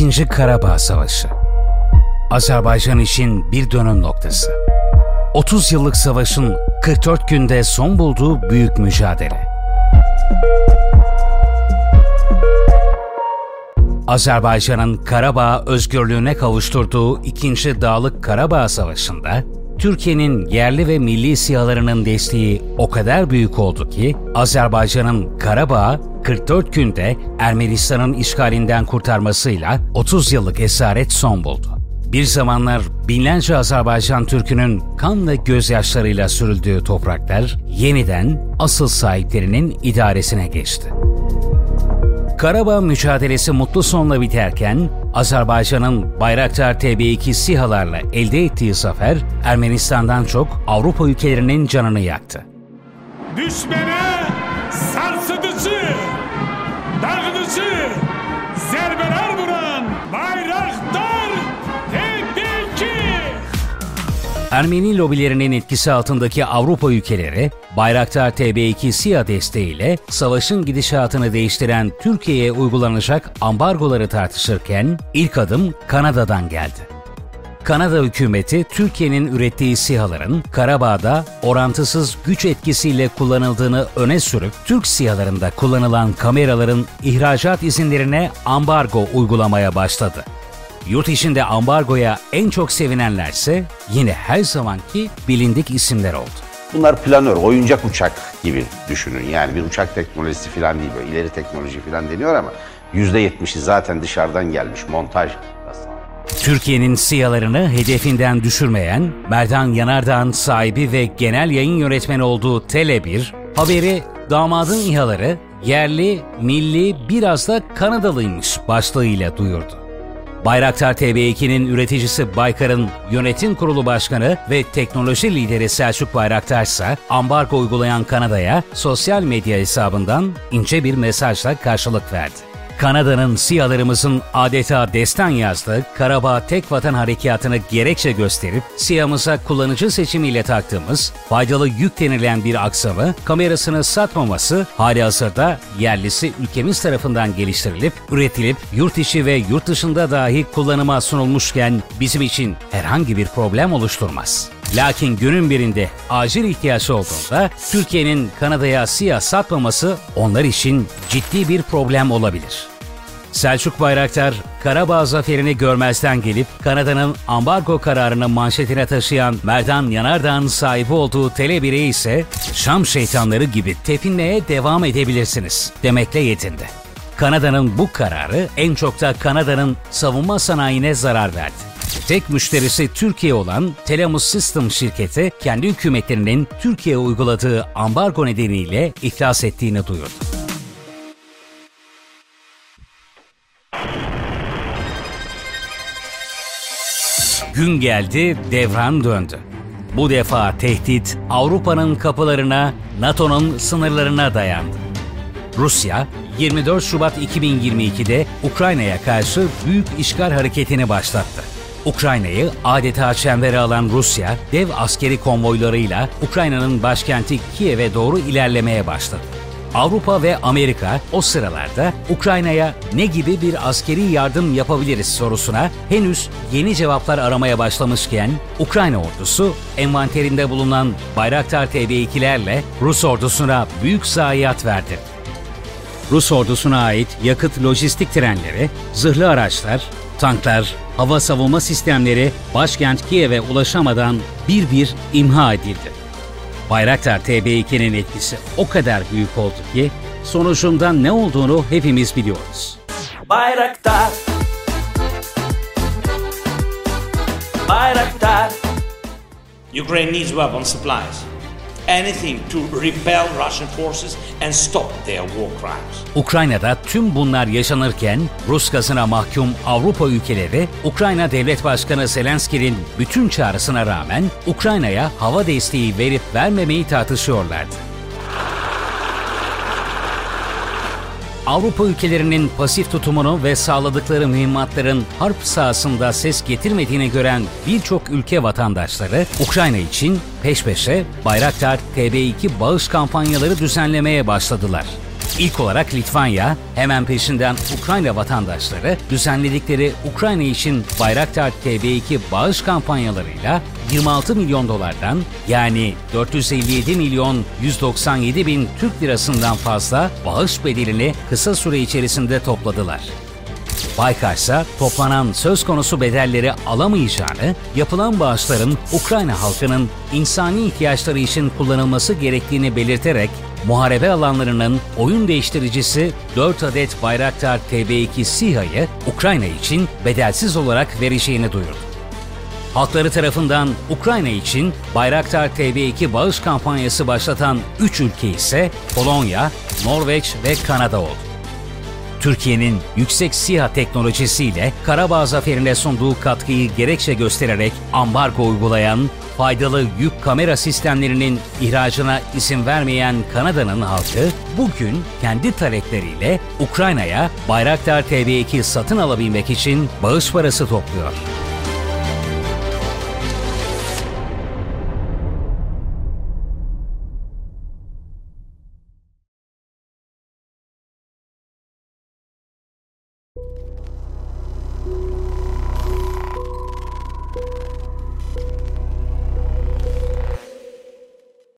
İkinci Karabağ Savaşı Azerbaycan için bir dönüm noktası. 30 yıllık savaşın 44 günde son bulduğu büyük mücadele. Azerbaycan'ın Karabağ özgürlüğüne kavuşturduğu 2. Dağlık Karabağ Savaşı'nda Türkiye'nin yerli ve milli sihalarının desteği o kadar büyük oldu ki Azerbaycan'ın Karabağ 44 günde Ermenistan'ın işgalinden kurtarmasıyla 30 yıllık esaret son buldu. Bir zamanlar binlerce Azerbaycan Türk'ünün kan ve gözyaşlarıyla sürüldüğü topraklar yeniden asıl sahiplerinin idaresine geçti. Karabağ mücadelesi mutlu sonla biterken Azerbaycan'ın Bayraktar TB2 SİHA'larla elde ettiği zafer Ermenistan'dan çok Avrupa ülkelerinin canını yaktı. Düşmene sarsıdıcı, dağıtıcı zerbeler vuran Ermeni lobilerinin etkisi altındaki Avrupa ülkeleri, Bayraktar TB2 SİHA desteğiyle savaşın gidişatını değiştiren Türkiye'ye uygulanacak ambargoları tartışırken ilk adım Kanada'dan geldi. Kanada hükümeti Türkiye'nin ürettiği SİHA'ların Karabağ'da orantısız güç etkisiyle kullanıldığını öne sürüp Türk SİHA'larında kullanılan kameraların ihracat izinlerine ambargo uygulamaya başladı. Yurt içinde ambargoya en çok sevinenlerse yine her zamanki bilindik isimler oldu. Bunlar planör, oyuncak uçak gibi düşünün. Yani bir uçak teknolojisi falan değil böyle ileri teknoloji falan deniyor ama %70'i zaten dışarıdan gelmiş montaj. Türkiye'nin siyalarını hedefinden düşürmeyen, Merdan Yanardağ'ın sahibi ve genel yayın yönetmeni olduğu Tele1, haberi damadın İHA'ları yerli, milli, biraz da Kanadalıymış başlığıyla duyurdu. Bayraktar TB2'nin üreticisi Baykar'ın yönetim kurulu başkanı ve teknoloji lideri Selçuk Bayraktar ise ambargo uygulayan Kanada'ya sosyal medya hesabından ince bir mesajla karşılık verdi. Kanada'nın SİHA'larımızın adeta destan yazdığı Karabağ Tek Vatan Harekatı'nı gerekçe gösterip SİHA'mıza kullanıcı seçimiyle taktığımız faydalı yük denilen bir aksamı kamerasını satmaması hali hazırda yerlisi ülkemiz tarafından geliştirilip, üretilip yurt içi ve yurt dışında dahi kullanıma sunulmuşken bizim için herhangi bir problem oluşturmaz. Lakin günün birinde acil ihtiyaç olduğunda Türkiye'nin Kanada'ya SİHA satmaması onlar için ciddi bir problem olabilir. Selçuk Bayraktar, Karabağ zaferini görmezden gelip Kanada'nın ambargo kararını manşetine taşıyan Merdan Yanardağ'ın sahibi olduğu Tele1'e ise Şam şeytanları gibi tepinmeye devam edebilirsiniz demekle yetindi. Kanada'nın bu kararı en çok da Kanada'nın savunma sanayine zarar verdi. Tek müşterisi Türkiye olan Telemus System şirketi kendi hükümetlerinin Türkiye'ye uyguladığı ambargo nedeniyle iflas ettiğini duyurdu. Gün geldi, devran döndü. Bu defa tehdit Avrupa'nın kapılarına, NATO'nun sınırlarına dayandı. Rusya, 24 Şubat 2022'de Ukrayna'ya karşı büyük işgal hareketini başlattı. Ukrayna'yı adeta çembere alan Rusya, dev askeri konvoylarıyla Ukrayna'nın başkenti Kiev'e doğru ilerlemeye başladı. Avrupa ve Amerika o sıralarda Ukrayna'ya ne gibi bir askeri yardım yapabiliriz sorusuna henüz yeni cevaplar aramaya başlamışken Ukrayna ordusu envanterinde bulunan Bayraktar TB2'lerle Rus ordusuna büyük zayiat verdi. Rus ordusuna ait yakıt lojistik trenleri, zırhlı araçlar, tanklar, hava savunma sistemleri başkent Kiev'e ulaşamadan bir bir imha edildi. Bayraktar TB2'nin etkisi o kadar büyük oldu ki sonucundan ne olduğunu hepimiz biliyoruz. Bayraktar Bayraktar Ukraine needs weapon supplies. Anything to repel Russian forces and stop their war crimes. Ukrayna'da tüm bunlar yaşanırken Rus gazına mahkum Avrupa ülkeleri Ukrayna Devlet Başkanı Zelenski'nin bütün çağrısına rağmen Ukrayna'ya hava desteği verip vermemeyi tartışıyorlardı. Avrupa ülkelerinin pasif tutumunu ve sağladıkları mühimmatların harp sahasında ses getirmediğini gören birçok ülke vatandaşları Ukrayna için peş peşe Bayraktar TB2 bağış kampanyaları düzenlemeye başladılar. İlk olarak Litvanya, hemen peşinden Ukrayna vatandaşları düzenledikleri Ukrayna için Bayraktar TB2 bağış kampanyalarıyla 26 milyon dolardan yani 457 milyon 197 bin Türk lirasından fazla bağış bedelini kısa süre içerisinde topladılar. Baykar ise toplanan söz konusu bedelleri alamayacağını, yapılan bağışların Ukrayna halkının insani ihtiyaçları için kullanılması gerektiğini belirterek muharebe alanlarının oyun değiştiricisi 4 adet Bayraktar TB2 SİHA'yı Ukrayna için bedelsiz olarak vereceğini duyurdu. Halkları tarafından Ukrayna için Bayraktar TB2 bağış kampanyası başlatan 3 ülke ise Polonya, Norveç ve Kanada oldu. Türkiye'nin yüksek SİHA teknolojisiyle Karabağ zaferine sunduğu katkıyı gerekçe göstererek ambargo uygulayan, faydalı yük kamera sistemlerinin ihracına izin vermeyen Kanada'nın halkı bugün kendi talepleriyle Ukrayna'ya Bayraktar TB2 satın alabilmek için bağış parası topluyor.